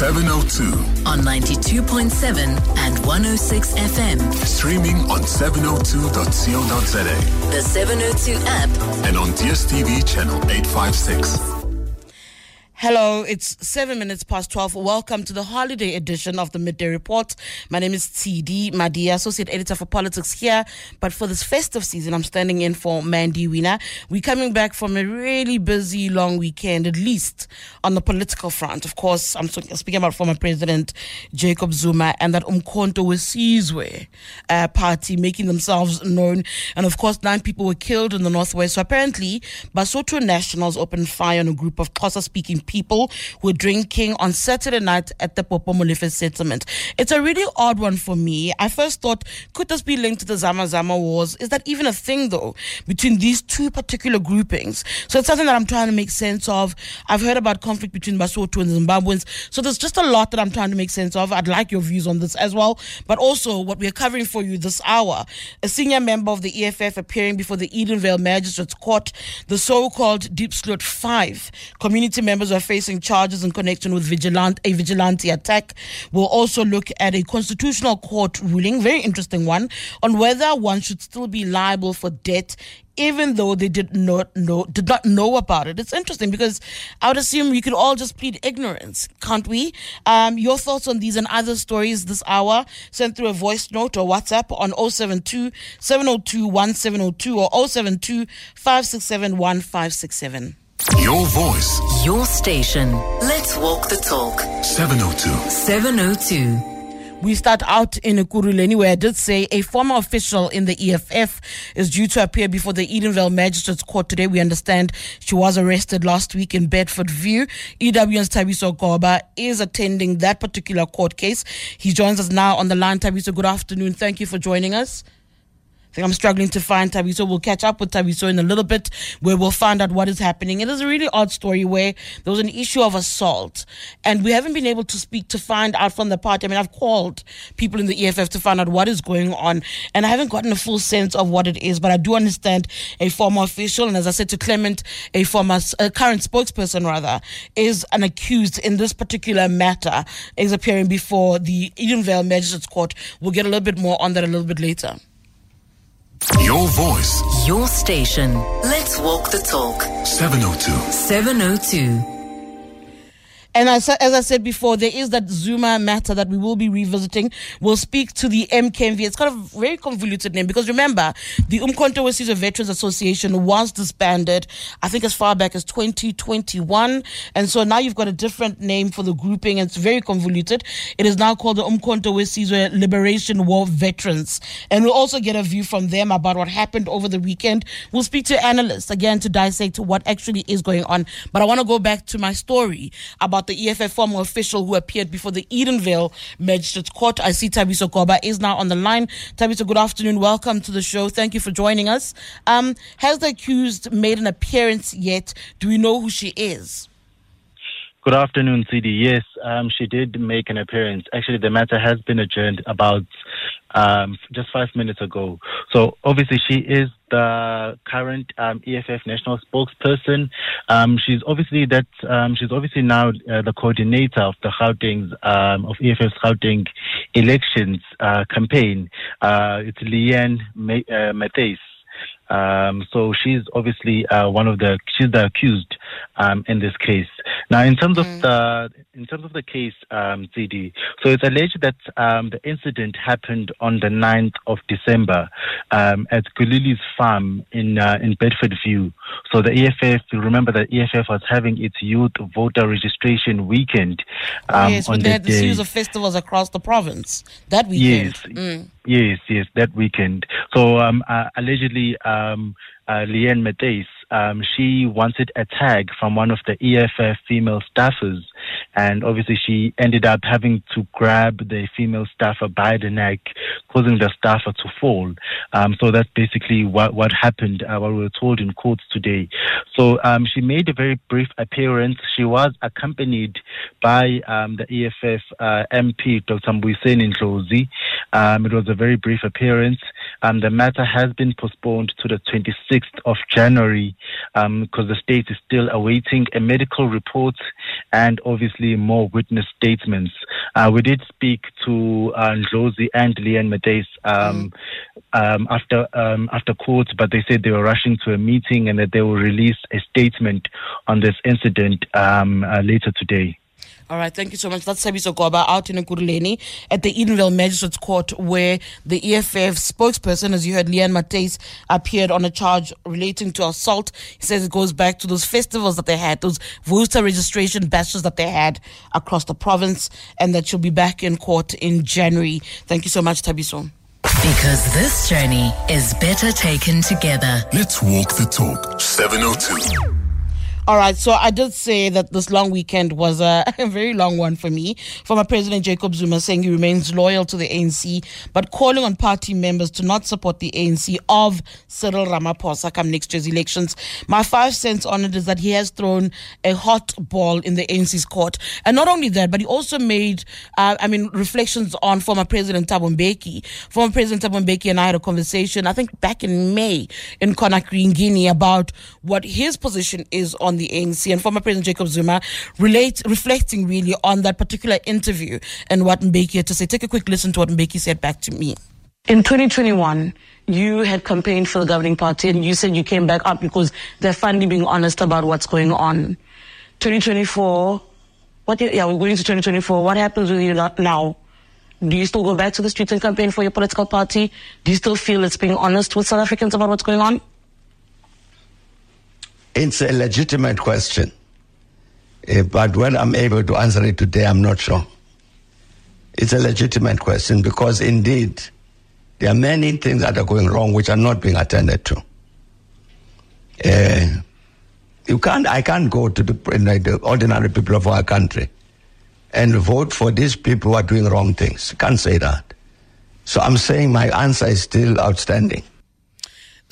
702. on 92.7 and 106 FM, Streaming on 702.co.za the 702 app, and on DSTV channel 856. Hello, it's seven minutes past 12. Welcome to the holiday edition of the Midday Report. My name is Tshidi Madia, Associate Editor for Politics here. But for this festive season, I'm standing in for Mandy Wiener. We're coming back from a really busy long weekend, at least on the political front. Of course, I'm speaking about former President Jacob Zuma and that Umkhonto Wesizwe uh, party making themselves known. And of course, nine people were killed in the Northwest. So apparently, Basotho nationals opened fire on a group of Xhosa speaking people were drinking on Saturday night at the Popomolefe settlement. It's a really odd one for me. I first thought, could this be linked to the Zama Zama wars? Is that even a thing, though, between these two particular groupings? So it's something that I'm trying to make sense of. I've heard about conflict between Basotho and Zimbabweans. So there's just a lot that I'm trying to make sense of. I'd like your views on this as well. But also, what we're covering for you this hour a senior member of the EFF appearing before the Edenvale Magistrates Court, the so called Diepsloot 5 community members are facing charges in connection with vigilant, a vigilante attack. We'll also look at a constitutional court ruling, very interesting one, on whether one should still be liable for debt even though they did not know did not know about it. It's interesting because I would assume we could all just plead ignorance, can't we? Um, your thoughts on these and other stories this hour, send through a voice note or WhatsApp on 072 702 1702 or 072 567 1567. Your voice, your station. Let's walk the talk. 702. 702. We start out in Ekurhuleni, where I did say a former official in the EFF is due to appear before the Edenvale Magistrates Court today. We understand she was arrested last week in Bedfordview. EWN's Thabiso Goba is attending that particular court case. He joins us now on the line. Thabiso, good afternoon. Thank you for joining us. I think I'm struggling to find Thabiso. We'll catch up with Thabiso in a little bit where we'll find out what is happening. It is a really odd story where there was an issue of assault and we haven't been able to speak to find out from the party. I mean, I've called people in the EFF to find out what is going on and I haven't gotten a full sense of what it is, but I do understand a former official and as I said to Clement, a former, a current spokesperson rather, is an accused in this particular matter, is appearing before the Edenvale Magistrates Court. We'll get a little bit more on that a little bit later. Your voice, Your station. Let's walk the talk. 702. 702. And as, as I said before, there is that Zuma matter that we will be revisiting. We'll speak to the MKMV. It's kind of a very convoluted name because remember, the Umkhonto Wesizwe Veterans Association was disbanded, I think as far back as 2021. And so now you've got a different name for the grouping and it's very convoluted. It is now called the Umkhonto Wesizwe Liberation War Veterans. And we'll also get a view from them about what happened over the weekend. We'll speak to analysts again to dissect what actually is going on. But I want to go back to my story about the EFF former official who appeared before the Edenvale Magistrates Court. I see Thabiso Goba is now on the line. Thabiso, good afternoon. Welcome to the show. Thank you for joining us. Um, has the accused made an appearance yet? Do we know who she is? Good afternoon, CD. Yes, um, she did make an appearance. Actually, the matter has been adjourned about um, just five minutes ago. So obviously, she is the current um, EFF national spokesperson. Um, she's obviously that. Um, she's obviously now uh, the coordinator of the Gauteng um, of EFF's Gauteng elections uh, campaign. Uh, it's Leanne uh, Matthys. Um, so she's obviously uh, one of the she's the accused um, in this case. Now, in terms of the in terms of the case, um, CD, so it's alleged that um, the incident happened on the 9th of December um, at Gulili's farm in uh, in Bedford View. So the EFF, you remember that EFF was having its youth voter registration weekend um, yes, on they the had the series of festivals across the province that weekend. Yes. Mm. Yes, yes, that weekend. So um, uh, allegedly, um, uh, Leigh-Ann Mathys, um, she wanted a tag from one of the EFF female staffers, and obviously she ended up having to grab the female staffer by the neck, causing the staffer to fall. Um, so that's basically what what happened. Uh, what we were told in courts today. So um, she made a very brief appearance. She was accompanied by um, the EFF uh, MP, Dr. Mbuyiseni Ndlozi. Um, it was a very brief appearance. Um, the matter has been postponed to the 26th of January because the state is still awaiting a medical report and obviously more witness statements. Uh, we did speak to uh, Ndlozi and Leigh-Ann Mathys um, um, after um, after court, but they said they were rushing to a meeting and that they will release a statement on this incident um, uh, later today. All right, thank you so much. That's Thabiso Goba out in Ekurhuleni at the Edenvale Magistrates Court, where the EFF spokesperson, as you heard, Leigh-Ann Mathys, appeared on a charge relating to assault. He says it goes back to those festivals that they had, those voter registration bashes that they had across the province, and that she'll be back in court in January. Thank you so much, Thabiso. Because this journey is better taken together. Let's walk the talk. 702. All right, so I did say that this long weekend was a, a, very long one for me. Former President Jacob Zuma saying he remains loyal to the ANC, but calling on party members to not support the ANC of Cyril Ramaphosa come next year's elections. My five cents on it is that he has thrown a hot ball in the ANC's court. And not only that, but he also made, uh, I mean, reflections on former President Thabo Mbeki. Former President Thabo Mbeki and I had a conversation, I think back in May in Conakry, in Guinea, about what his position is on the ANC and former President Jacob Zuma relate, reflecting really on that particular interview and what Mbeki had to say. Take a quick listen to what Mbeki said back to me. In 2021, you had campaigned for the governing party and you said you came back up because they're finally being honest about what's going on. 2024, what, yeah, we're going to 2024. What happens with you now? Do you still go back to the streets and campaign for your political party? Do you still feel it's being honest with South Africans about what's going on? It's a legitimate question. Uh, but when I'm able to answer it today, I'm not sure. It's a legitimate question because indeed there are many things that are going wrong which are not being attended to. Uh, you can't, I can't go to the, the ordinary people of our country and vote for these people who are doing wrong things. Can't say that. So I'm saying my answer is still outstanding.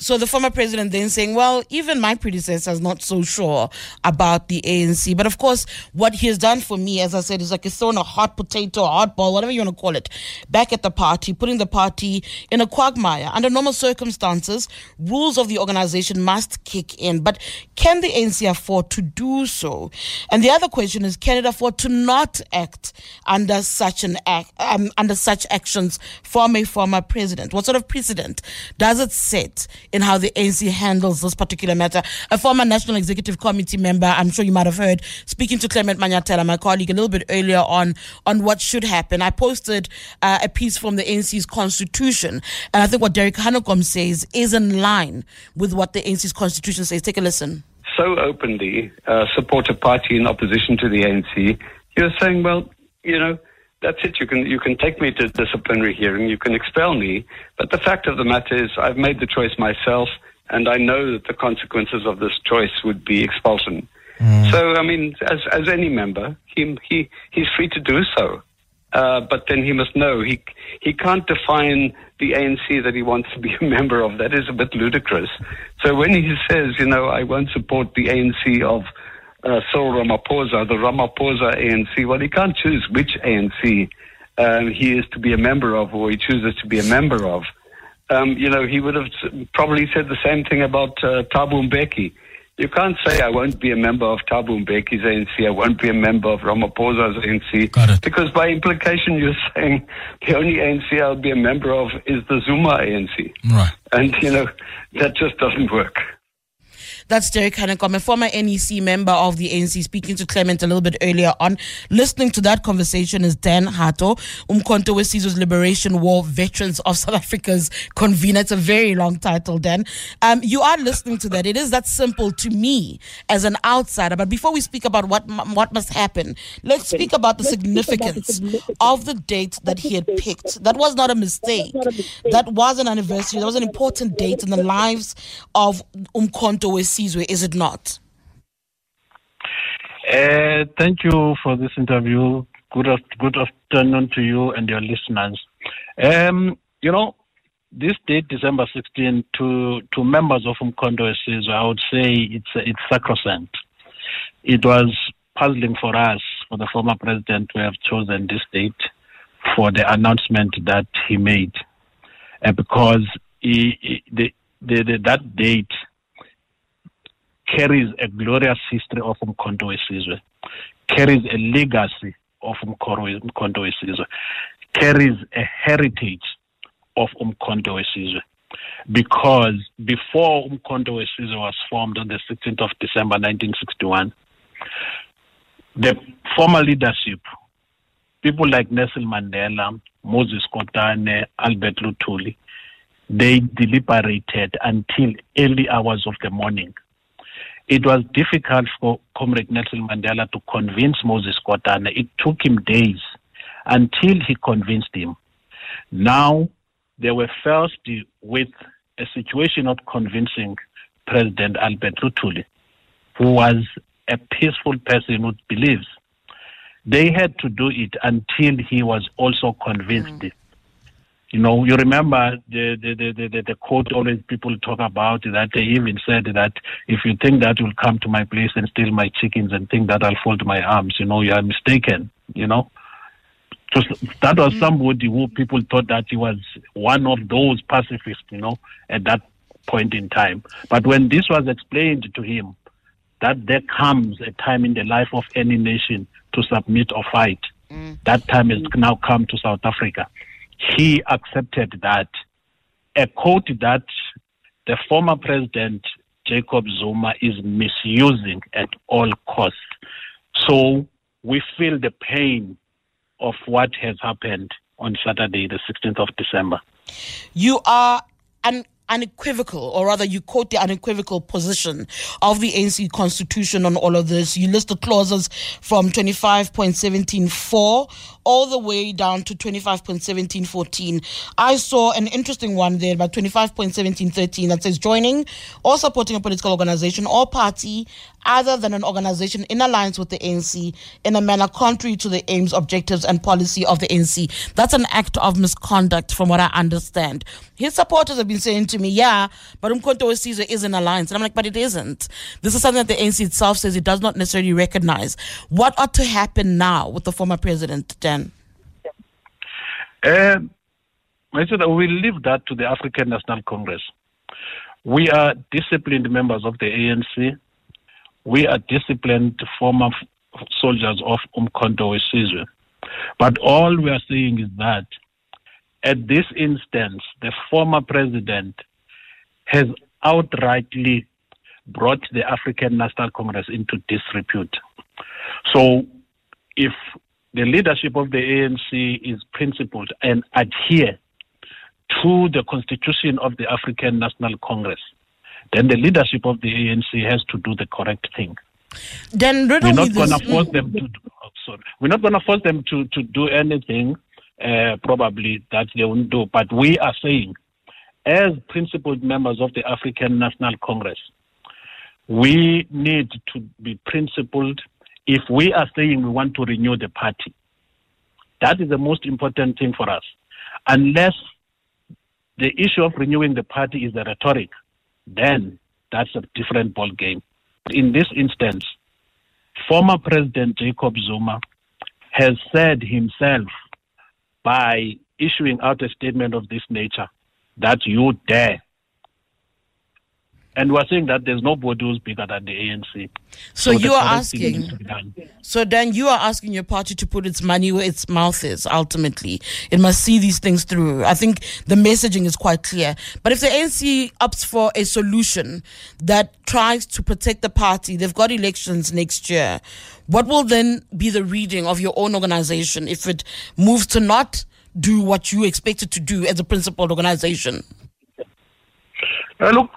So the former president then saying, well, even my predecessor is not so sure about the ANC. But of course, what he has done for me, as I said, is like he's thrown a hot potato, a hot ball, whatever you want to call it, back at the party, putting the party in a quagmire. Under normal circumstances, rules of the organization must kick in. But can the ANC afford to do so? And the other question is, can it afford to not act under such an act, um, under such actions from a former president? What sort of precedent does it set? In how the ANC handles this particular matter. A former National Executive Committee member, I'm sure you might have heard, speaking to Clement Manyathela, my colleague, a little bit earlier on, on what should happen. I posted uh, a piece from the ANC's constitution, and I think what Derek Hanekom says is in line with what the ANC's constitution says. Take a listen. So openly uh, support a party in opposition to the ANC, you're saying, well, you know, that's it. You can you can take me to disciplinary hearing. You can expel me. But the fact of the matter is, I've made the choice myself, and I know that the consequences of this choice would be expulsion. Mm. So, I mean, as as any member, he he he's free to do so. Uh, but then he must know he he can't define the ANC that he wants to be a member of. That is a bit ludicrous. So when he says, you know, I won't support the ANC of uh, Cyril Ramaphosa, the Ramaphosa ANC. Well, he can't choose which ANC um, he is to be a member of or he chooses to be a member of. Um, you know, he would have probably said the same thing about uh, Thabo Mbeki. You can't say I won't be a member of Thabo Mbeki's ANC, I won't be a member of Ramaphosa's ANC, because by implication you're saying the only ANC I'll be a member of is the Zuma ANC. Right. And, you know, that just doesn't work. That's Derek Hanekom, a former NEC member of the ANC, speaking to Clement a little bit earlier on. Listening to that conversation is Dan Hato, Umkhonto we Liberation War Veterans of South Africa's convener. It's a very long title, Dan. Um, you are listening to that. It is that simple to me as an outsider. But before we speak about what what must happen, let's speak about the significance of the date that he had picked. That was not a mistake. That was an anniversary. That was an important date in the lives of Umkhonto we Sizwe, is it not? Uh, thank you for this interview. Good, good afternoon to you and your listeners. Um, you know, this date, December 16, to, to members of Umkhonto Sizwe, I would say it's, it's sacrosanct. It was puzzling for us, for the former president, to have chosen this date for the announcement that he made, uh, because he, he, the, the, the, that date carries a glorious history of Umkhonto Sizwe. carries a legacy of Umkhonto Wesizwe, carries a heritage of Umkhonto Wesizwe. Because before Umkhonto Wesizwe was formed on the 16th of December 1961, the former leadership, people like Nelson Mandela, Moses Kotane, Albert Lutuli, they deliberated until early hours of the morning. It was difficult for Comrade Nelson Mandela to convince Moses Kotane. It took him days until he convinced him. Now, they were faced with a situation of convincing President Albert Lutuli, who was a peaceful person who believes. They had to do it until he was also convinced. Mm. You know, you remember the, the, the, the, the quote always people talk about that they even said that if you think that you'll come to my place and steal my chickens and think that I'll fold my arms, you know, you are mistaken, you know. So that was mm. somebody who people thought that he was one of those pacifists, you know, at that point in time. But when this was explained to him, that there comes a time in the life of any nation to submit or fight. Mm. That time has mm. now come to South Africa. He accepted that. A quote that the former president Jacob Zuma is misusing at all costs. So we feel the pain of what has happened on Saturday, the 16th of December. You are an unequivocal, or rather, you quote the unequivocal position of the ANC constitution on all of this. You list the clauses from 25.17.4 all the way down to 25.17.14. I saw an interesting one there about 25.17.13 that says joining or supporting a political organization or party other than an organization in alliance with the ANC in a manner contrary to the aims, objectives, and policy of the ANC. That's an act of misconduct, from what I understand. His supporters have been saying to me, yeah, but Umkhonto Wesizwe is an alliance. And I'm like, but it isn't. This is something that the ANC itself says it does not necessarily recognize. What ought to happen now with the former president, Dan? Um, I said that we leave that to the African National Congress. We are disciplined members of the ANC. We are disciplined former soldiers of Umkhonto Wesizwe. But all we are saying is that at this instance, the former president has outrightly brought the African National Congress into disrepute. So if the leadership of the ANC is principled and adhere to the constitution of the African National Congress, then the leadership of the ANC has to do the correct thing. Riddle We're not going to force them to. Do, oh, sorry, we're not going to force them to to do anything. Uh, probably that they won't do. But we are saying, as principled members of the African National Congress, we need to be principled. If we are saying we want to renew the party, that is the most important thing for us. Unless the issue of renewing the party is the rhetoric, then that's a different ball game. In this instance, former President Jacob Zuma has said himself by issuing out a statement of this nature that you dare. And we're saying that there's nobody who's bigger than the ANC. So the you are asking. needs to be done. So then you are asking your party to put its money where its mouth is, ultimately. It must see these things through. I think the messaging is quite clear. But if the ANC opts for a solution that tries to protect the party, they've got elections next year. What will then be the reading of your own organization if it moves to not do what you expect it to do as a principled organization? Uh, look,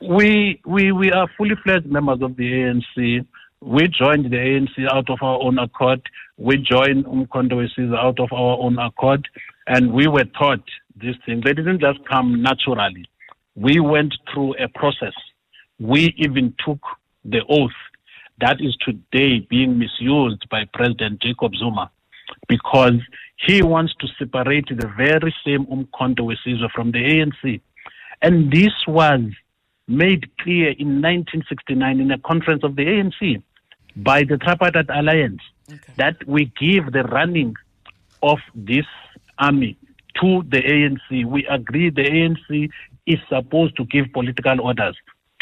we, we, we are fully fledged members of the ANC. We joined the ANC out of our own accord. We joined Wesizwe out of our own accord. And we were taught these things. They didn't just come naturally. We went through a process. We even took the oath that is today being misused by President Jacob Zuma because he wants to separate the very same Umkhonto Wesizwe from the ANC. And this was made clear in 1969 in a conference of the ANC by the Tripartite Alliance that we give the running of this army to the ANC. We agree the ANC is supposed to give political orders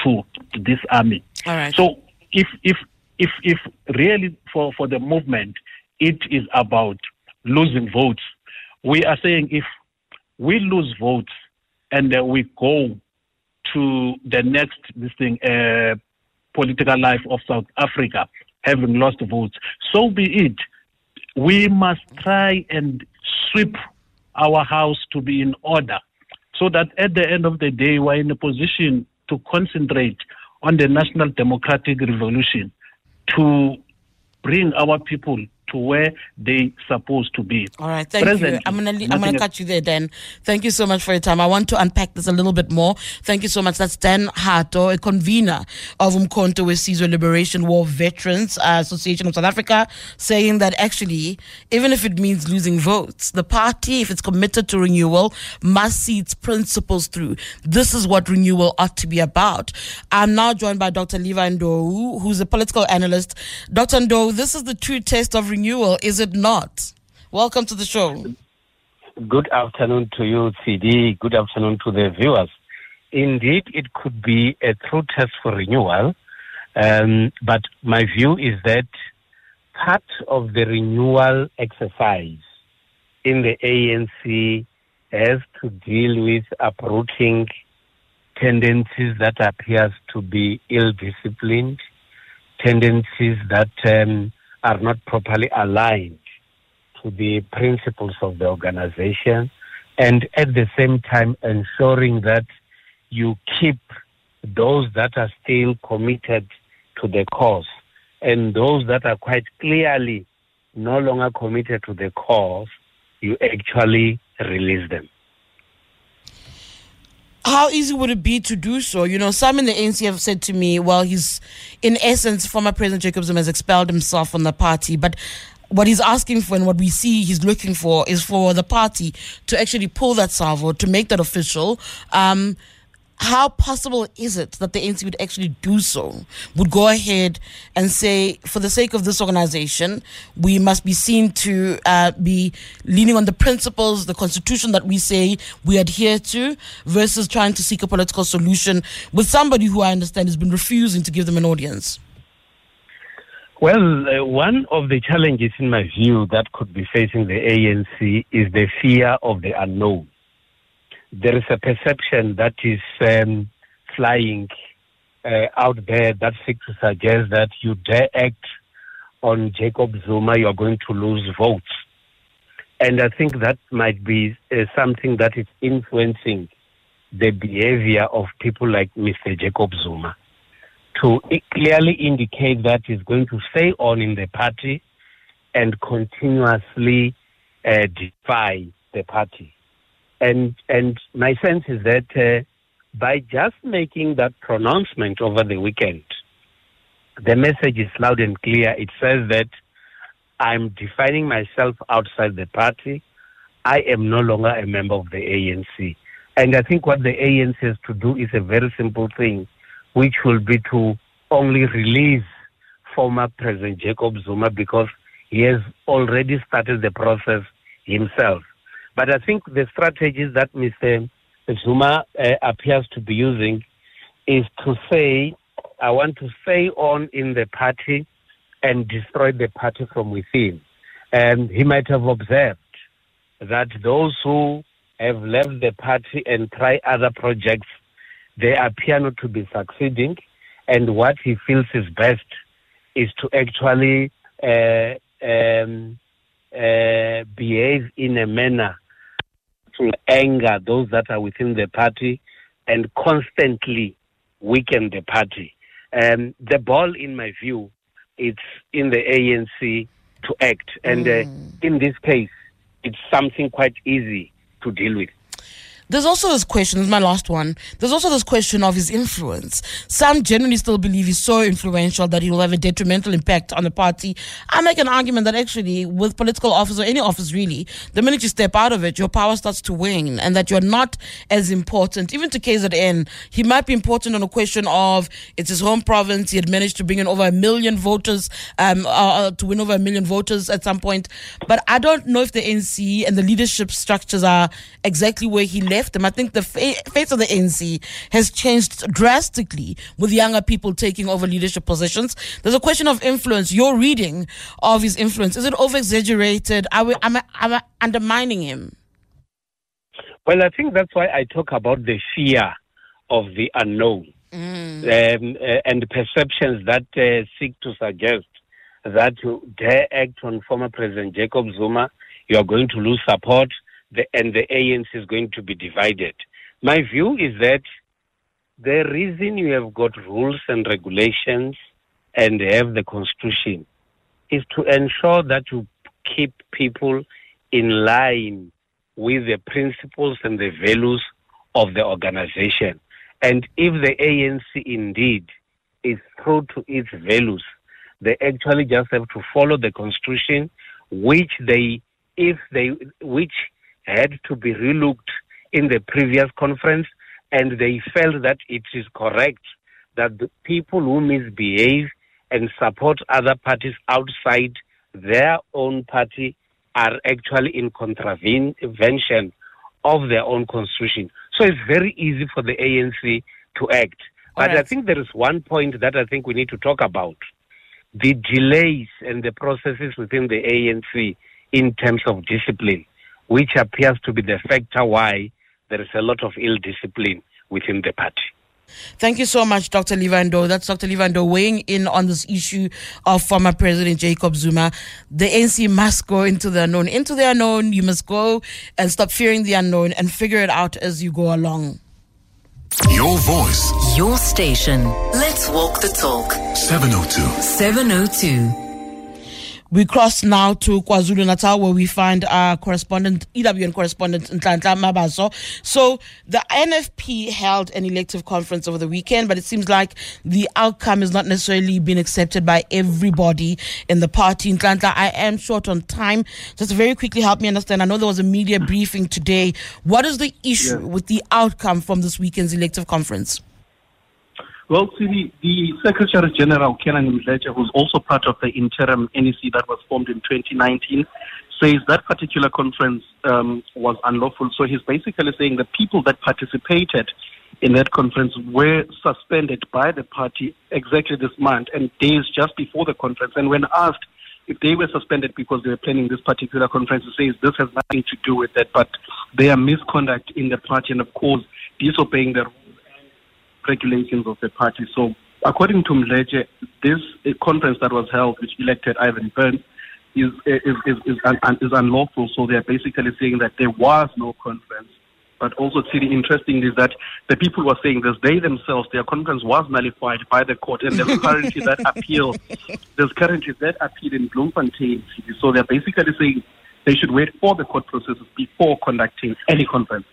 to this army. All right. So if if if if really for for the movement it is about losing votes, we are saying if we lose votes and uh, we go to the next this thing uh, political life of South Africa, having lost votes, so be it. We must try and sweep our house to be in order so that at the end of the day, we're in a position to concentrate on the national democratic revolution to bring our people to where they supposed to be. All right, thank Presently, you. I'm gonna I'm gonna cut you there, Dan. Thank you so much for your time. I want to unpack this a little bit more. Thank you so much. That's Dan Hato, a convener of Umkhonto weSizwe Liberation War Veterans uh, Association of South Africa, saying that actually, even if it means losing votes, the party, if it's committed to renewal, must see its principles through. This is what renewal ought to be about. I'm now joined by Dr. Levi Ndou, who's a political analyst. Dr. Ndou, this is the true test of renewal renewal, is it not? Welcome to the show. Good afternoon to you, CD. Good afternoon to the viewers. Indeed, it could be a true test for renewal, um, but my view is that part of the renewal exercise in the ANC has to deal with uprooting tendencies that appears to be ill-disciplined, tendencies that um, are not properly aligned to the principles of the organization, and at the same time ensuring that you keep those that are still committed to the cause and those that are quite clearly no longer committed to the cause, you actually release them. How easy would it be to do so? You know, some in the ANC have said to me, well, he's, in essence, former President Jacob Zuma has expelled himself from the party, but what he's asking for and what we see he's looking for is for the party to actually pull that salvo, to make that official. Um, how possible is it that the ANC would actually do so? Would go ahead and say, for the sake of this organization, we must be seen to uh, be leaning on the principles, the constitution that we say we adhere to, versus trying to seek a political solution with somebody who I understand has been refusing to give them an audience? Well, uh, one of the challenges, in my view, that could be facing the ANC is the fear of the unknown there is a perception that is um, flying uh, out there that seeks to suggest that you dare act on Jacob Zuma, you are going to lose votes. And I think that might be uh, something that is influencing the behavior of people like Mr. Jacob Zuma to clearly indicate that he's going to stay on in the party and continuously uh, defy the party. And and my sense is that uh, by just making that pronouncement over the weekend, the message is loud and clear. It says that I'm defining myself outside the party. I am no longer a member of the ANC. And I think what the ANC has to do is a very simple thing, which will be to only release former President Jacob Zuma because he has already started the process himself. But I think the strategies that Mr. Zuma uh, appears to be using is to say, I want to stay on in the party and destroy the party from within. And he might have observed that those who have left the party and try other projects, they appear not to be succeeding. And what he feels is best is to actually uh, um, uh, behave in a manner to anger those that are within the party and constantly weaken the party. Um, the ball, in my view, it's in the ANC to act. And uh, mm. uh, in this case, it's something quite easy to deal with. There's also this question, this is my last one. There's also this question of his influence. Some generally still believe he's so influential that he will have a detrimental impact on the party. I make an argument that actually, with political office or any office really, the minute you step out of it, your power starts to wane and that you're not as important. Even to KZN, he might be important on a question of it's his home province. He had managed to bring in over a million voters, um, uh, uh to win over a million voters at some point. But I don't know if the NC and the leadership structures are exactly where he left left him. I think the fa- face of the ANC has changed drastically with younger people taking over leadership positions. There's a question of influence. Your reading of his influence is it over exaggerated? Are we am I, am I undermining him? Well, I think that's why I talk about the fear of the unknown um, uh, and perceptions that uh, seek to suggest that you dare act on former President Jacob Zuma, you are going to lose support, the, and the ANC is going to be divided. My view is that the reason you have got rules and regulations and have the constitution is to ensure that you keep people in line with the principles and the values of the organization. And if the ANC indeed is true to its values, they actually just have to follow the constitution, which they, if they, which had to be relooked in the previous conference, and they felt that it is correct that the people who misbehave and support other parties outside their own party are actually in contravention of their own constitution. So it's very easy for the ANC to act. But right. I think there is one point that I think we need to talk about the delays and the processes within the ANC in terms of discipline, which appears to be the factor why there is a lot of ill discipline within the party. Thank you so much, Dr. Levi Ndou. That's Dr. Levi Ndou weighing in on this issue of former President Jacob Zuma. The NC must go into the unknown. Into the unknown, you must go and stop fearing the unknown and figure it out as you go along. Your voice, Your station. Let's walk the talk. 702. 702. We cross now to KwaZulu Natal where we find our correspondent, EWN correspondent Nhlanhla Mabaso. So the NFP held an elective conference over the weekend, but it seems like the outcome has not necessarily been accepted by everybody in the party. Nhlanhla, I am short on time. Just very quickly help me understand. I know there was a media briefing today. What is the issue with the outcome from this weekend's elective conference? Well, see, the Secretary General, Canaan Mdletshe, who's also part of the interim NEC that was formed in 2019, says that particular conference um, was unlawful. So he's basically saying the people that participated in that conference were suspended by the party exactly this month and days just before the conference. And when asked if they were suspended because they were planning this particular conference, he says this has nothing to do with that, but their misconduct in the party and, of course, disobeying the regulations of the party. So, according to Mdletshe, this uh, conference that was held, which elected Ivan Burns, is is is is, un, is unlawful. So they are basically saying that there was no conference. But also, it's really interesting is that the people were saying this, they themselves, their conference was nullified by the court, and there's currently that appeal. There's currently that appeal in Bloemfontein. So they're basically saying they should wait for the court processes before conducting any conference.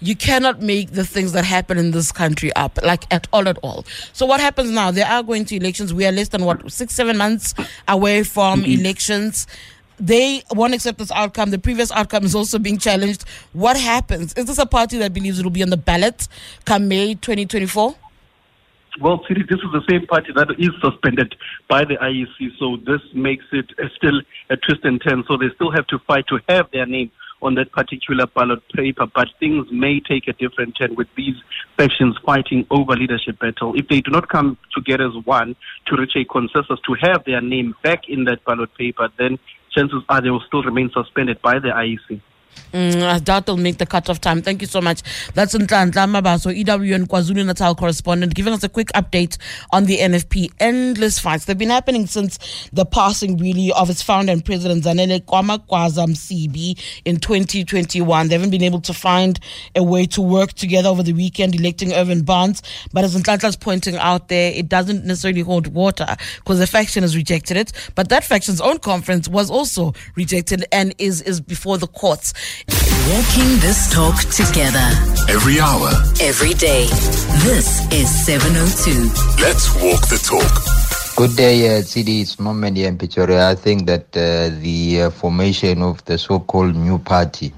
You cannot make the things that happen in this country up, like at all, at all. So what happens now? They are going to elections. We are less than what six, seven months away from elections. They won't accept this outcome. The previous outcome is also being challenged. What happens? Is this a party that believes it will be on the ballot come May 2024? Well, Siri, this is the same party that is suspended by the IEC, so this makes it uh, still a twist and turn. So they still have to fight to have their name on that particular ballot paper, but things may take a different turn with these factions fighting over leadership battle. If they do not come together as one to reach a consensus to have their name back in that ballot paper, then chances are they will still remain suspended by the IEC. Mm, doubt they'll make the cut-off time. Thank you so much. That's Nhlanhla Mabaso, EWN KwaZulu Natal correspondent, giving us a quick update on the NFP. Endless fights. They've been happening since the passing, really, of its founder and president, Zanele kaMagwaza-Msibi, in 2021. They haven't been able to find a way to work together over the weekend, electing Irvin Barnes. But as Nhlanhla's pointing out there, it doesn't necessarily hold water because the faction has rejected it. But that faction's own conference was also rejected and is, is before the courts. Walking this talk together Every hour, every day. This is 702. let's walk the talk. Good day, uh, CD. It's Moment here in Pretoria. I think that uh, the uh, formation of the so-called new party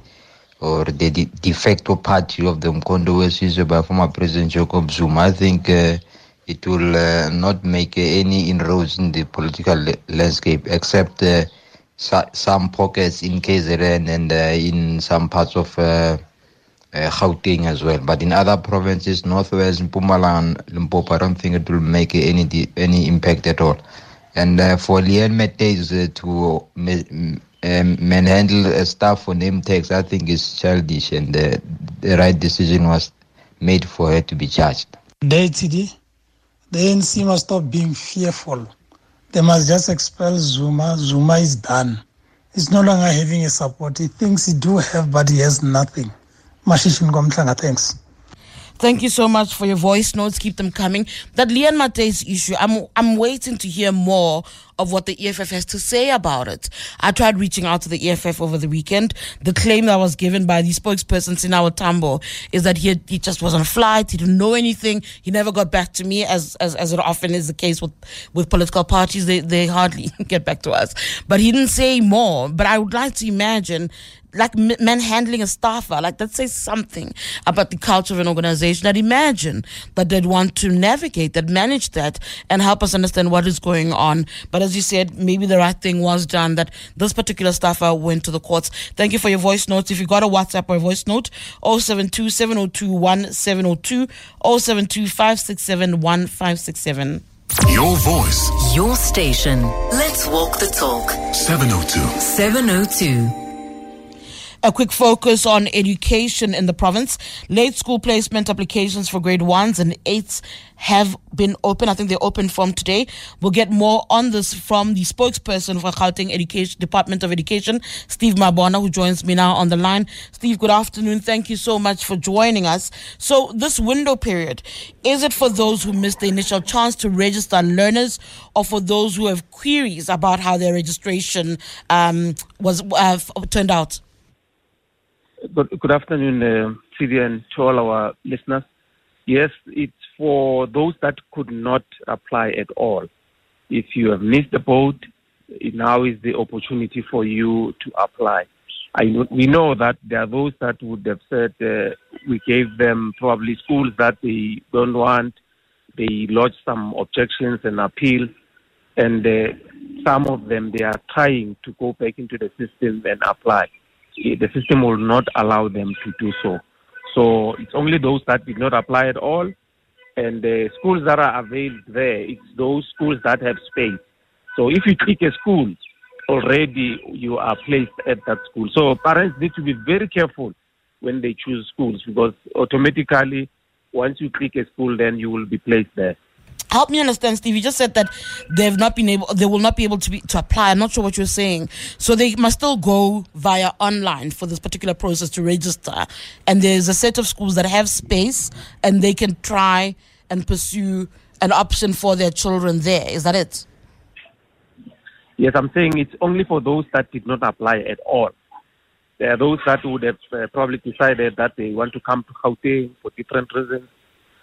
or the de, de facto party of the Mkondo Wesizwe by former President Jacob Zuma, I think uh, it will uh, not make uh, any inroads in the political la- landscape except uh, so, some pockets in KZN and uh, in some parts of uh, uh, Gauteng as well. But in other provinces, Northwest, Mpumalanga, Limpopo, I don't think it will make any any impact at all. And uh, for Leanne Matthews uh, to ma- um, manhandle uh, staff for name tags, I think is childish, and uh, the right decision was made for her to be charged. DTD, the ANC must stop being fearful. They must just expel Zuma. Zuma is done. He's no longer having a support. He thinks he do have, but he has nothing. Mashishin Gomtlanga, thanks. Thank you so much for your voice notes. Keep them coming. That Leon Mate's issue, I'm I'm waiting to hear more of what the EFF has to say about it. I tried reaching out to the EFF over the weekend. The claim that was given by the spokespersons in OR Tambo is that he had, he just was on a flight. He didn't know anything. He never got back to me, as as, as it often is the case with with political parties. They they hardly get back to us. But he didn't say more. But I would like to imagine like m- manhandling a staffer, like that says something about the culture of an organization. I'd imagine that they'd want to navigate that, manage that, and help us understand what is going on. But as you said, maybe the right thing was done that this particular staffer went to the courts. Thank you for your voice notes. If you got a WhatsApp or a voice note, 072 702 1702, 072 567 1567. Your voice, Your station. Let's walk the talk. 702. 702. A quick focus on education in the province. Late school placement applications for grade ones and eights have been open. I think they're open from today. We'll get more on this from the spokesperson for Gauteng Education Department of Education, Steve Mabona, who joins me now on the line. Steve, good afternoon. Thank you so much for joining us. So, this window period, is it for those who missed the initial chance to register learners or for those who have queries about how their registration um, was uh, turned out? Good, good afternoon, uh, and to all our listeners. Yes, it's for those that could not apply at all. If you have missed the boat, now is the opportunity for you to apply. I know, we know that there are those that would have said uh, we gave them probably schools that they don't want. They lodged some objections and appeal, and uh, some of them they are trying to go back into the system and apply Eh, the system will not allow them to do so. So it's only those that did not apply at all. And the schools that are availed there, it's those schools that have space. So if you click a school, already you are placed at that school. So parents need to be very careful when they choose schools because automatically, once you click a school, then you will be placed there. Help me understand, Steve. You just said that they've not been able, they will not be able to be to apply. I'm not sure what you're saying. So they must still go via online for this particular process to register. And there's a set of schools that have space, and they can try and pursue an option for their children there. Is that it? Yes, I'm saying it's only for those that did not apply at all. There are those that would have uh, probably decided that they want to come to Gauteng for different reasons.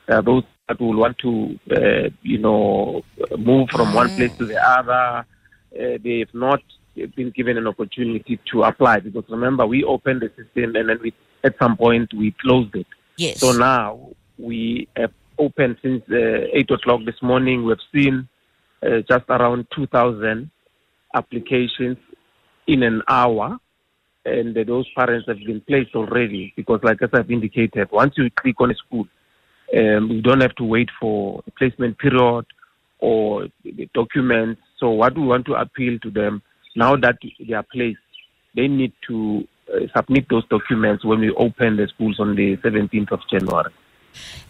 Are those that will want to, uh, you know, move from one place to the other. Uh, they've not been given an opportunity to apply because remember we opened the system and then we, at some point we closed it. Yes. So now we have opened since uh, eight o'clock this morning. We've seen uh, just around two thousand applications in an hour, and uh, those parents have been placed already because, like as I've indicated, once you click on a school, um, you don't have to wait for a placement period or the documents. So what we want to appeal to them now that they are placed, they need to uh, submit those documents when we open the schools on the 17th of January.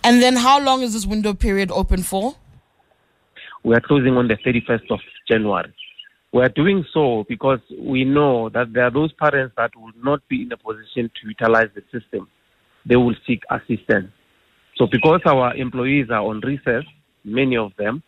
And then how long is this window period open for? We are closing on the 31st of January. We are doing so because we know that there are those parents that will not be in a position to utilize the system. They will seek assistance. So because our employees are on recess, many of them,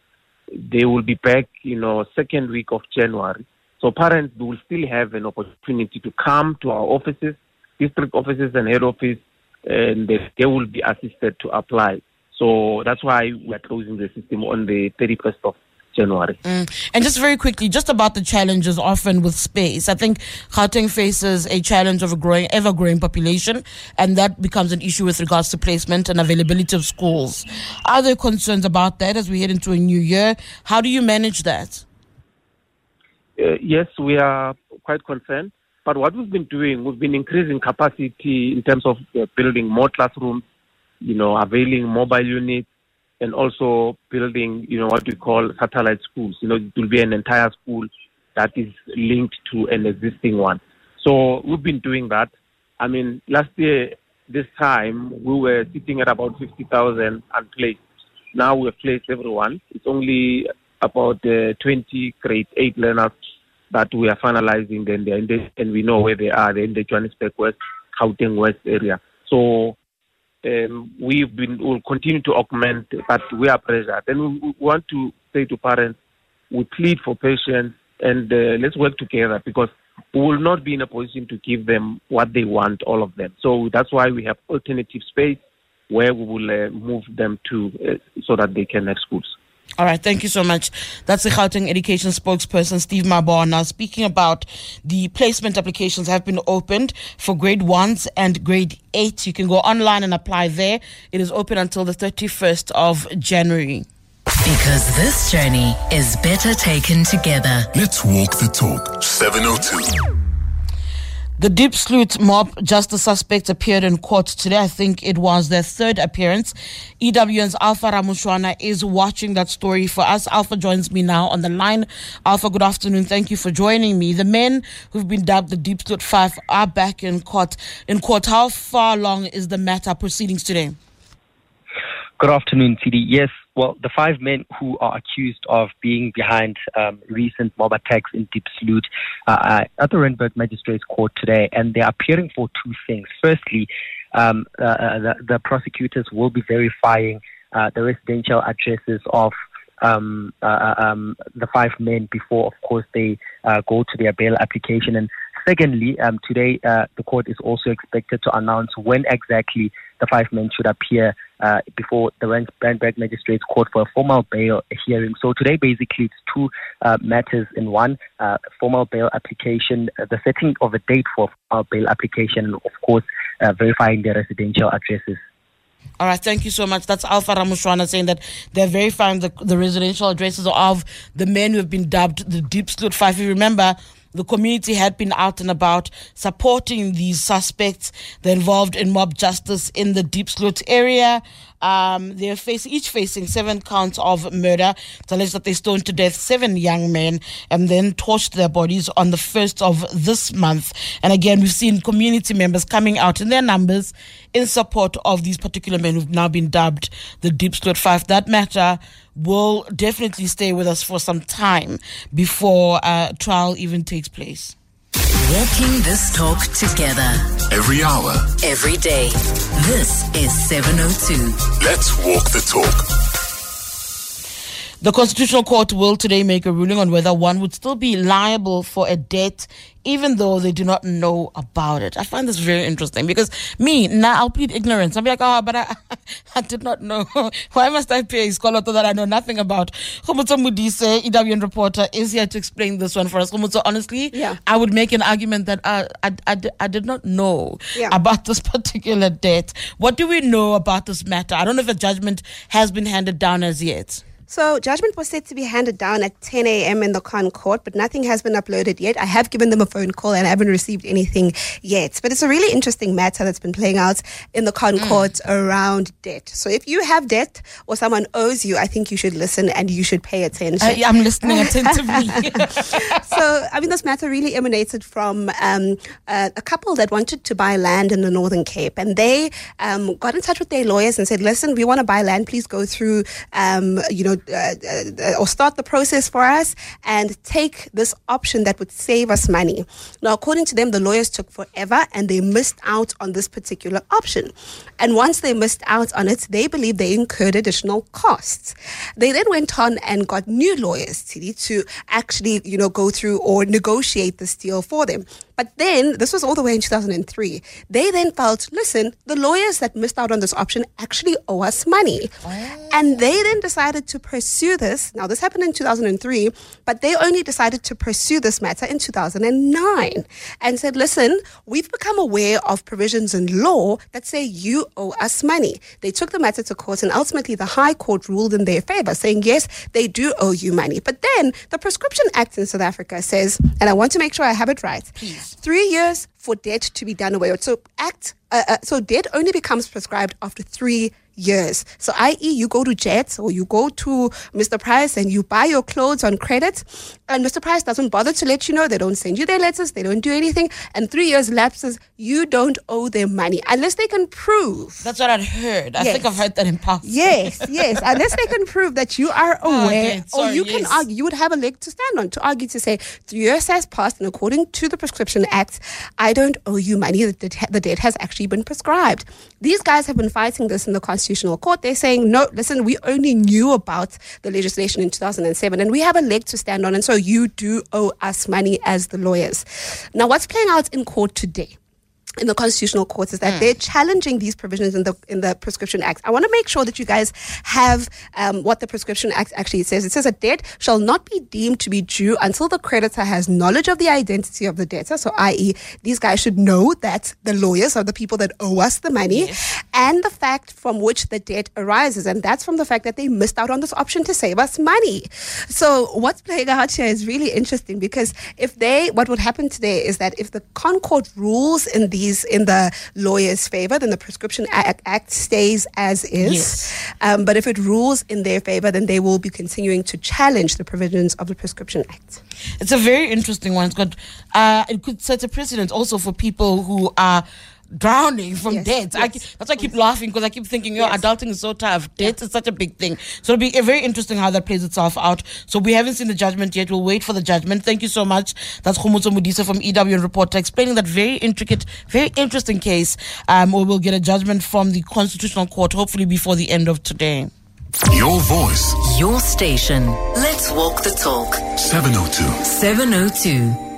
they will be back, you know, second week of January. So parents will still have an opportunity to come to our offices, district offices and head office, and they, they will be assisted to apply. So that's why we are closing the system on the 31st of January. Mm. And just very quickly, just about the challenges often with space. I think Gauteng faces a challenge of a growing, ever growing population, and that becomes an issue with regards to placement and availability of schools. Are there concerns about that as we head into a new year? How do you manage that? Uh, yes, we are quite concerned, But what we've been doing, we've been increasing capacity in terms of uh, building more classrooms, you know, availing mobile units, and also building, you know, what we call satellite schools. You know, it will be an entire school that is linked to an existing one. So we've been doing that. I mean, last year, this time, we were sitting at about 50,000 unplaced. Now we've placed everyone. It's only about uh, 20 grade 8 learners that we are finalizing. In the, and we know where they are. They're in the Johannesburg West, Gauteng West area. So um, we've been will continue to augment, but we are pressured. And we want to say to parents, we plead for patience and uh, let's work together because we will not be in a position to give them what they want, all of them. So that's why we have alternative space where we will uh, move them to uh, so that they can have schools. All right, thank you so much. That's the Gauteng Education spokesperson, Steve Mabona. Now, speaking about the placement applications have been opened for grade ones and grade eight. You can go online and apply there. It is open until the 31st of January. Because this journey is better taken together. Let's walk the talk. 702. The Diepsloot mob justice suspects appeared in court today. I think it was their third appearance. EWN's Alpha Ramushwana is watching that story for us. Alpha joins me now on the line. Alpha, good afternoon. Thank you for joining me. The men who've been dubbed the Diepsloot Five are back in court. In court, how far along is the matter proceedings today? Good afternoon, TD. Yes, well, the five men who are accused of being behind um, recent mob attacks in Diepsloot uh, are at the Randburg Magistrates Court today, and they're appearing for two things. Firstly, um, uh, uh, the, the, prosecutors will be verifying uh, the residential addresses of um, uh, uh, um, the five men before, of course, they go to their bail application. And secondly, um, today the court is also expected to announce when exactly the five men should appear uh, before the Randburg Magistrates Court for a formal bail hearing. So today, basically, it's two uh, matters in one: uh, formal bail application, uh, the setting of a date for formal bail application, and of course, uh, verifying their residential addresses. All right, thank you so much. That's Alpha Ramushwana saying that they're verifying the, the residential addresses of the men who have been dubbed the Deep Diepsloot Five. If you remember, the community had been out and about supporting these suspects. They're involved in mob justice in the Diepsloot area. Um, they're facing each facing seven counts of murder. It's alleged that they stoned to death seven young men and then torched their bodies on the first of this month. And again, we've seen community members coming out in their numbers in support of these particular men who've now been dubbed the Diepsloot Five. That matter will definitely stay with us for some time before uh, trial even takes place. Walking this talk together. Every hour. Every day. This is 702. Let's walk the talk. The Constitutional Court will today make a ruling on whether one would still be liable for a debt even though they do not know about it. I find this very interesting because me, now I'll plead ignorance. I'll be like, oh, but I, I did not know. Why must I pay a scholar that I know nothing about? Khomotso Modise, EWN reporter, is here to explain this one for us. Khomotso, honestly, yeah. I would make an argument that uh, I, I, I did not know yeah. about this particular debt. What do we know about this matter? I don't know if a judgment has been handed down as yet. So judgment was set to be handed down at 10 a.m. in the Con Court, but nothing has been uploaded yet. I have given them a phone call and I haven't received anything yet. But it's a really interesting matter that's been playing out in the Con mm. Court around debt. So if you have debt or someone owes you, I think you should listen and you should pay attention. I, am listening attentively. so, I mean, this matter really emanated from um, uh, a couple that wanted to buy land in the Northern Cape. And they um, got in touch with their lawyers and said, listen, we want to buy land. Please go through, um, you know, Uh, uh, uh, or start the process for us and take this option that would save us money. Now, according to them, the lawyers took forever and they missed out on this particular option. And once they missed out on it, they believe they incurred additional costs. They then went on and got new lawyers to actually, you know, go through or negotiate this deal for them. But then, this was all the way in 2003. They then felt, listen, the lawyers that missed out on this option actually owe us money. Oh. And they then decided to pursue this. Now, this happened in 2003, but they only decided to pursue this matter in 2009 and said, listen, we've become aware of provisions in law that say you owe us money. They took the matter to court, and ultimately, the High Court ruled in their favor, saying, yes, they do owe you money. But then, the Prescription Act in South Africa says, and I want to make sure I have it right. Please. Three years for debt to be done away with. So act. Uh, uh, so debt only becomes prescribed after three years. So, i.e., you go to Jet or you go to Mr. Price and you buy your clothes on credit, and Mr. Price doesn't bother to let you know. They don't send you their letters. They don't do anything. And three years lapses, you don't owe them money unless they can prove. That's what I'd heard. I think I've heard that in past. Yes, yes. Unless they can prove that you are Oh, aware, or Sorry, you can argue, you would have a leg to stand on to argue to say three years has passed, and according to the Prescription Act, I don't owe you money. The debt, has actually been prescribed. These guys have been fighting this in the Constitutional Court. They're saying, no, listen, we only knew about the legislation in 2007, and we have a leg to stand on, and so you do owe us money as the lawyers. Now, what's playing out in court today? In the constitutional courts is that they're challenging these provisions in the in the prescription act. I want to make sure that you guys have um, what the prescription act actually says. It says a debt shall not be deemed to be due until the creditor has knowledge of the identity of the debtor. So, i.e., these guys should know that the lawyers are the people that owe us the money, and the fact from which the debt arises, and that's from the fact that they missed out on this option to save us money. So, what's playing out here is really interesting because if they, what would happen today is that if the Con Court rules in in the lawyer's favor, then the Prescription Act, Act stays as is. Yes. Um, but if it rules in their favor, then they will be continuing to challenge the provisions of the Prescription Act. It's a very interesting one. It's got uh, it could set a precedent also for people who are drowning from Yes, debt. I, yes, keep- that's why I keep laughing because I keep thinking, yo, adulting is so tough. Debt is such a big thing. So it'll be uh, very interesting how that plays itself out. So we haven't seen the judgment yet. We'll wait for the judgment. Thank you so much. That's Khomotso Modise from EW Reporter explaining that very intricate, very interesting case. Um, we will get a judgment from the Constitutional Court hopefully before the end of today. Your voice, Your station. Let's walk the talk. 702. 702.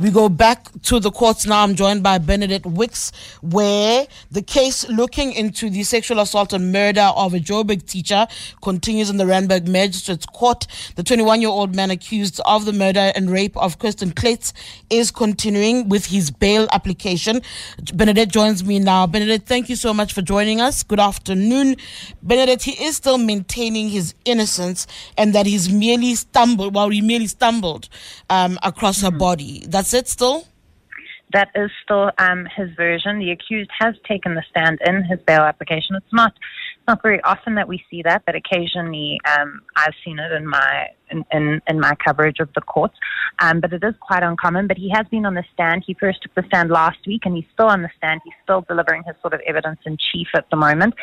We go back to the courts now. I'm joined by Benedict Wicks, where the case looking into the sexual assault and murder of a Joburg teacher continues in the Randburg Magistrates Court. The 21 year old man accused of the murder and rape of Kirsten Kluyts is continuing with his bail application. Benedict joins me now. Benedict, thank you so much for joining us. Good afternoon. Benedict, he is still maintaining his innocence and that he's merely stumbled, well, he merely stumbled um, across her body. That's it still? That is still um, his version. The accused has taken the stand in his bail application. It's not not very often that we see that, but occasionally um, I've seen it in my in, in, in my coverage of the courts. Um, but it is quite uncommon. But he has been on the stand. He first took the stand last week, and he's still on the stand. He's still delivering his sort of evidence in chief at the moment.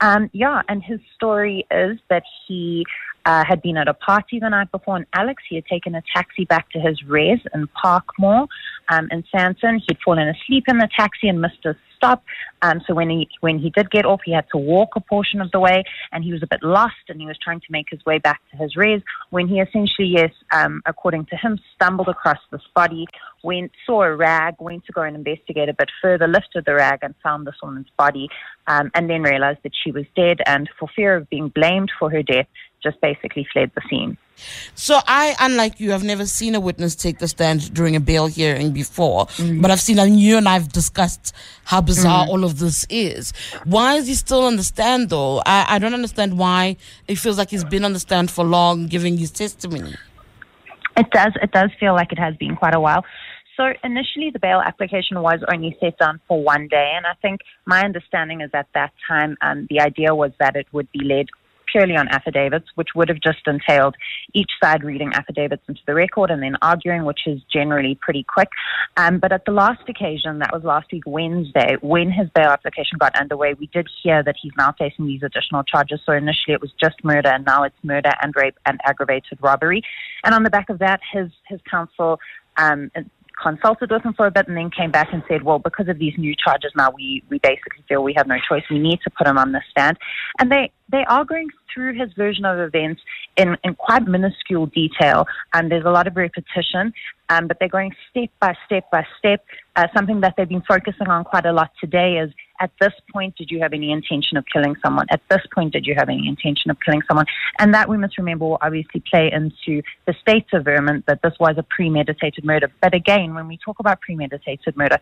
Um, yeah, and his story is that he uh, had been at a party the night before in Alex. He had taken a taxi back to his res in Parkmore um, in Sandton. He'd fallen asleep in the taxi and missed his stop. Um, so when he when he did get off, he had to walk a portion of the way, and he was a bit lost, and he was trying to make his way back to his res. When he essentially, yes, um, according to him, stumbled across this body, went saw a rag, went to go and investigate a bit further, lifted the rag, and found this woman's body, um, and then realized that she was dead, and for fear of being blamed for her death, just basically fled the scene. So I, unlike you, have never seen a witness take the stand during a bail hearing before, but I've seen, and you and I've discussed how bizarre Mhm. all of this is. Why is he still on the stand, though? I, I don't understand why it feels like he's been on the stand for long, giving his testimony. It does. It does feel like it has been quite a while. So initially, the bail application was only set down for one day, and I think my understanding is at that time um, the idea was that it would be led purely on affidavits, which would have just entailed each side reading affidavits into the record and then arguing, which is generally pretty quick. Um, but at the last occasion, that was last week Wednesday, when his bail application got underway, we did hear that he's now facing these additional charges. So initially it was just murder, and now it's murder and rape and aggravated robbery. And on the back of that, his his counsel. Um, consulted with him for a bit and then came back and said, well, because of these new charges now, we, we basically feel we have no choice. We need to put him on the stand. And they, they are going through his version of events in, in quite minuscule detail. And there's a lot of repetition, um, but they're going step by step by step. Uh, something that they've been focusing on quite a lot today is at this point, did you have any intention of killing someone? At this point, did you have any intention of killing someone? And that we must remember will obviously play into the state's averment that this was a premeditated murder. But again, when we talk about premeditated murder,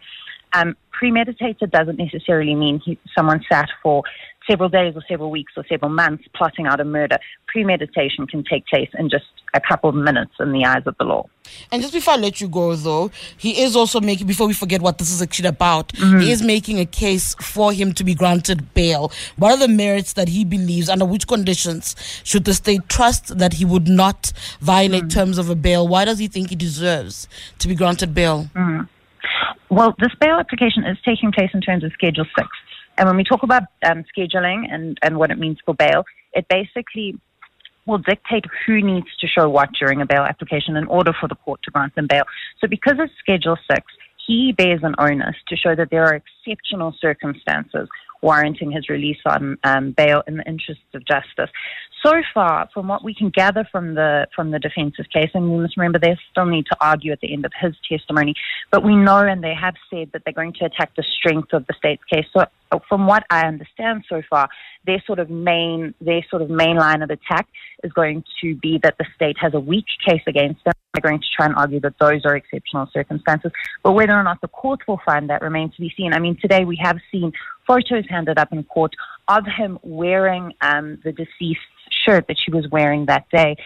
um, premeditated doesn't necessarily mean he, someone sat for several days or several weeks or several months plotting out a murder. Premeditation can take place in just a couple of minutes in the eyes of the law. And just before I let you go, though, he is also making, before we forget what this is actually about, Mhm. he is making a case for him to be granted bail. What are the merits that he believes, under which conditions should the state trust that he would not violate terms of a bail? Why does he think he deserves to be granted bail? Mm. Well, this bail application is taking place in terms of Schedule 6. And when we talk about um, scheduling and, and what it means for bail, it basically will dictate who needs to show what during a bail application in order for the court to grant them bail. So because it's Schedule 6, he bears an onus to show that there are exceptional circumstances warranting his release on um, bail in the interests of justice. So far, from what we can gather from the from the defensive case, and we must remember they still need to argue at the end of his testimony, but we know and they have said that they're going to attack the strength of the state's case. So, from what I understand so far, their sort of main their sort of main line of attack is going to be that the state has a weak case against them. They're going to try and argue that those are exceptional circumstances. But whether or not the court will find that remains to be seen. I mean, today we have seen photos handed up in court of him wearing um, the deceased's shirt that she was wearing that day.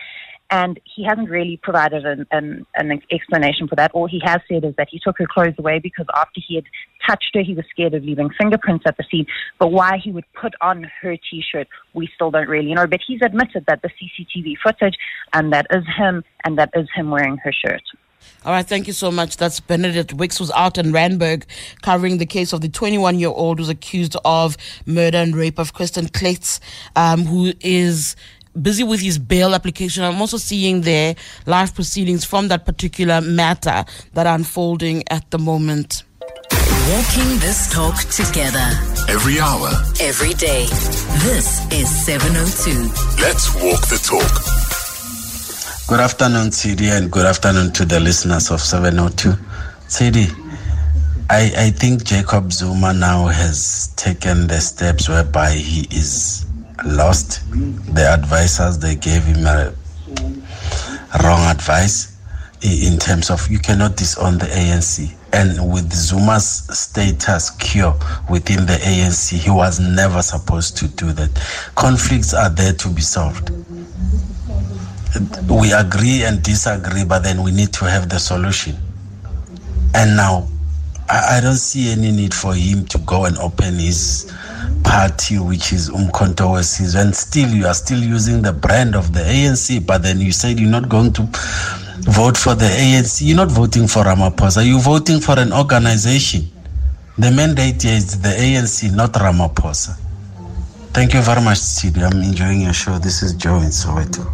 And he hasn't really provided an, an, an explanation for that. All he has said is that he took her clothes away because after he had touched her, he was scared of leaving fingerprints at the scene. But why he would put on her t shirt, we still don't really know. But he's admitted that the CCTV footage, and that is him, and that is him wearing her shirt. All right, thank you so much. That's Benedict Wicks was out in Randburg covering the case of the 21 year old who's accused of murder and rape of Kirsten Kluyts, um, who is busy with his bail application. I'm also seeing there live proceedings from that particular matter that are unfolding at the moment. Walking this talk together Every hour, every day. This is 702. let's walk the talk. Good afternoon, Tshidi, and good afternoon to the listeners of 702. Tshidi, I, I think Jacob Zuma now has taken the steps whereby he is lost. The advisors, they gave him a wrong advice in terms of you cannot disown the ANC. And with Zuma's status cure within the ANC, he was never supposed to do that. Conflicts are there to be solved we agree and disagree, but then we need to have the solution. And now, I, I don't see any need for him to go and open his party, which is Umkhonto Wesizwe, and still you are still using the brand of the ANC, but then you said you're not going to vote for the ANC. You're not voting for Ramaphosa. You're voting for an organization. The mandate here is the ANC, not Ramaphosa. Thank you very much, Tshidi. I'm enjoying your show. This is Joe in Soweto.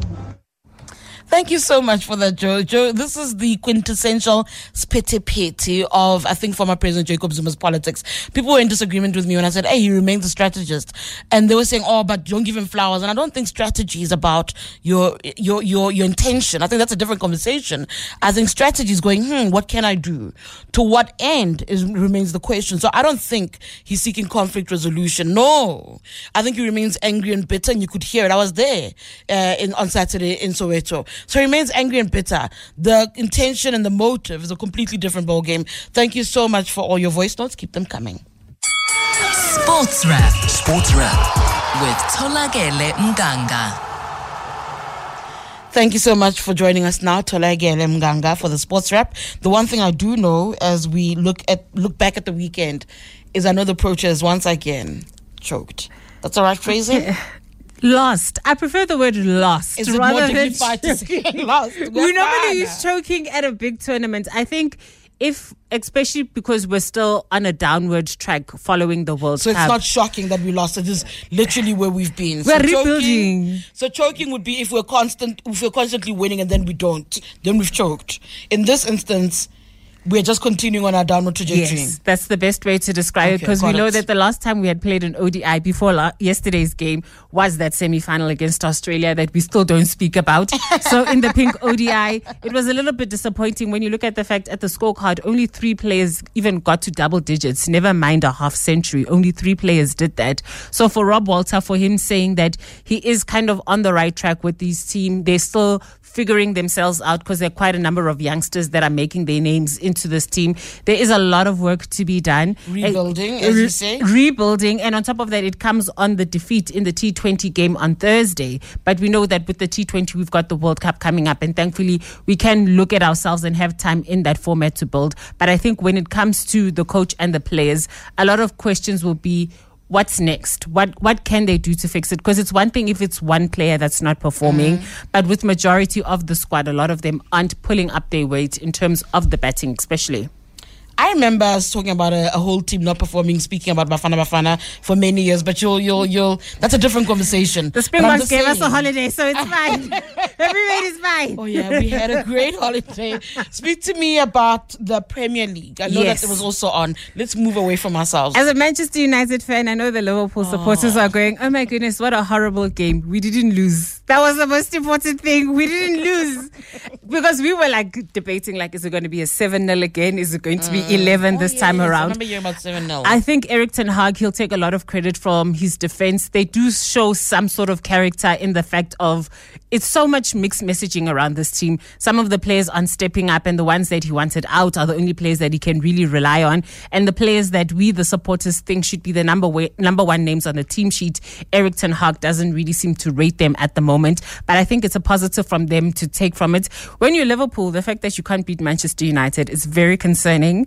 Thank you so much for that, Joe. Joe, this is the quintessential spitty pity of, I think, former President Jacob Zuma's politics. People were in disagreement with me when I said, hey, he remains a strategist. And they were saying, oh, but don't give him flowers. And I don't think strategy is about your, your, your, your intention. I think that's a different conversation. I think strategy is going, hmm, what can I do? To what end is, remains the question. So I don't think he's seeking conflict resolution. No. I think he remains angry and bitter, and you could hear it. I was there uh, in, on Saturday in Soweto. So he remains angry and bitter. The intention and the motive is a completely different ballgame. Thank you so much for all your voice notes. Keep them coming. Sports Wrap Sports Wrap. with Tolagele Mganga. Thank you so much for joining us now, Tolagele Mganga, for the sports wrap. The one thing I do know as we look at look back at the weekend is I know the Proteas once again choked. That's all right, phrasing? Lost. I prefer the word lost. Is it rather more than dignified to say lost? we normally use choking at a big tournament. I think if, especially because we're still on a downward track following the World So it's Cup. not shocking that we lost. It is literally where we've been. We're so rebuilding. Choking, so choking would be if we're constant, if we're constantly winning and then we don't, then we've choked. In this instance, we're just continuing on our downward trajectory. Yes, that's the best way to describe it because we know it. that the last time we had played an ODI before la- yesterday's game was that semi final against Australia that we still don't speak about. so in the pink ODI, it was a little bit disappointing when you look at the fact at the scorecard, only three players even got to double digits, never mind a half century. Only three players did that. So for Rob Walter, for him saying that he is kind of on the right track with this team, they're still figuring themselves out because there are quite a number of youngsters that are making their names into this team. There is a lot of work to be done. Rebuilding, Uh, as you say. Rebuilding. And on top of that, it comes on the defeat in the T20 game on Thursday. But we know that with the T20, we've got the World Cup coming up. And thankfully, we can look at ourselves and have time in that format to build. But I think when it comes to the coach and the players, a lot of questions will be what's next? What what can they do to fix it? Because it's one thing if it's one player that's not performing mm. but with majority of the squad a lot of them aren't pulling up their weight in terms of the batting especially I remember us talking about a, a whole team not performing, speaking about Bafana Bafana for many years, but you'll, you'll, you'll, that's a different conversation. The Springboks gave us a holiday, so it's fine. Everybody is fine. Oh, yeah, we had a great holiday. Speak to me about the Premier League. I know Yes. that it was also on. Let's move away from ourselves. As a Manchester United fan, I know the Liverpool supporters are ah. going, oh my goodness, what a horrible game. We didn't lose. That was the most important thing. We didn't lose. because we were like debating, like, is it going to be a 7 0 again? Is it going to be Mm. 11 this oh, time Yes, I around? remember hearing about 7 0. I think Erik Ten Hag, he'll take a lot of credit from his defense. They do show some sort of character in the fact of it's so much mixed messaging around this team. Some of the players aren't stepping up, and the ones that he wanted out are the only players that he can really rely on. And the players that we, the supporters, think should be the number wa- number one names on the team sheet, Erik Ten Hag doesn't really seem to rate them at the moment. But I think it's a positive from them to take from it. When you're Liverpool, the fact that you can't beat Manchester United is very concerning.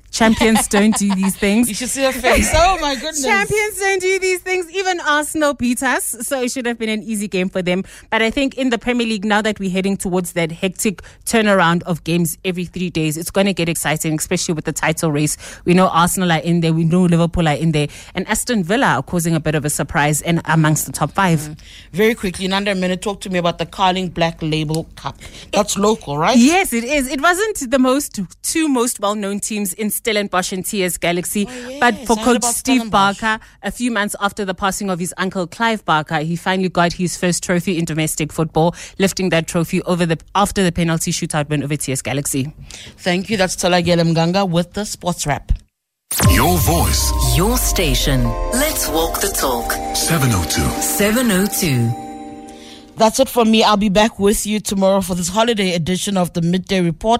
Champions don't do these things. You should see her face. Oh, my goodness. Champions don't do these things. Even Arsenal beat us, so it should have been an easy game for them. But I think in the Premier League, now that we're heading towards that hectic turnaround of games every three days, it's going to get exciting, especially with the title race. We know Arsenal are in there, we know Liverpool are in there, and Aston Villa are causing a bit of a surprise and amongst the top five. Mm. Very quickly, in under a minute, talk to me about the Carling Black Label Cup. That's local, right? Yes, it is. It wasn't the most two most well known teams in Stellenbosch and TS Galaxy, oh, but for I coach Steve Barker, a few months after the passing of his uncle Clive Barker, he finally got his first trophy in domestic football, lifting that trophy over the after the penalty shootout win over TS Galaxy. Thank you. That's Tala Mganga with the sports wrap. Your voice. Your station. Let's walk the talk. 702. 702. That's it from me. I'll be back with you tomorrow for this holiday edition of the Midday Report.